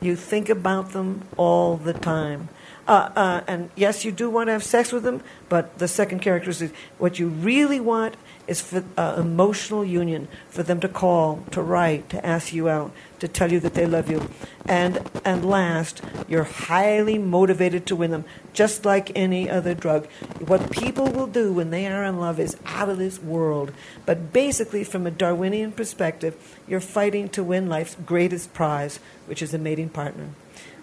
You think about them all the time. Uh, uh, and yes, you do want to have sex with them, but the second characteristic, what you really want is for uh, emotional union, for them to call, to write, to ask you out, to tell you that they love you. And, and last, you're highly motivated to win them, just like any other drug. What people will do when they are in love is out of this world. But basically, from a Darwinian perspective, you're fighting to win life's greatest prize, which is a mating partner.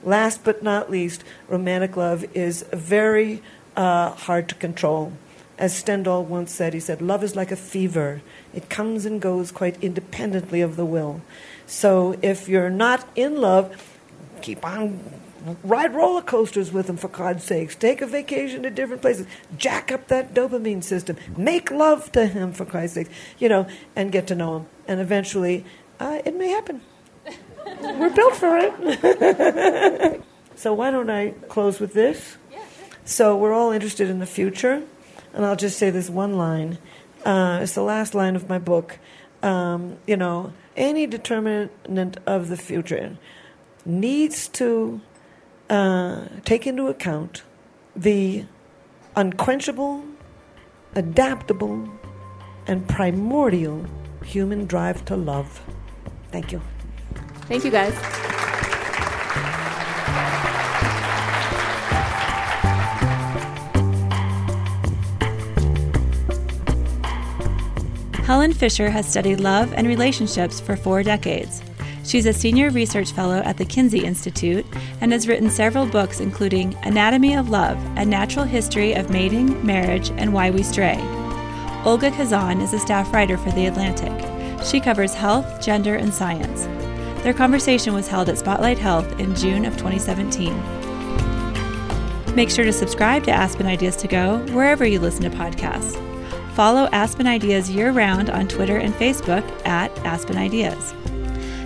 Last but not least, romantic love is very uh, hard to control. As Stendhal once said, he said, Love is like a fever. It comes and goes quite independently of the will. So if you're not in love, keep on ride roller coasters with him for God's sakes. Take a vacation to different places. Jack up that dopamine system. Make love to him for Christ's sake. You know, and get to know him. And eventually, uh, it may happen. We're built for it. so why don't I close with this? So we're all interested in the future. And I'll just say this one line. Uh, it's the last line of my book. Um, you know, any determinant of the future needs to uh, take into account the unquenchable, adaptable, and primordial human drive to love. Thank you. Thank you, guys. Helen Fisher has studied love and relationships for four decades. She's a senior research fellow at the Kinsey Institute and has written several books, including Anatomy of Love A Natural History of Mating, Marriage, and Why We Stray. Olga Khazan is a staff writer for The Atlantic. She covers health, gender, and science. Their conversation was held at Spotlight Health in June of 2017. Make sure to subscribe to Aspen Ideas to Go wherever you listen to podcasts. Follow Aspen Ideas year round on Twitter and Facebook at Aspen Ideas.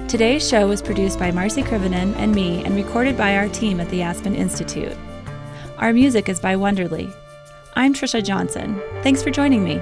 Today's show was produced by Marci Krivonen and me and recorded by our team at the Aspen Institute. Our music is by Wonderly. I'm Tricia Johnson. Thanks for joining me.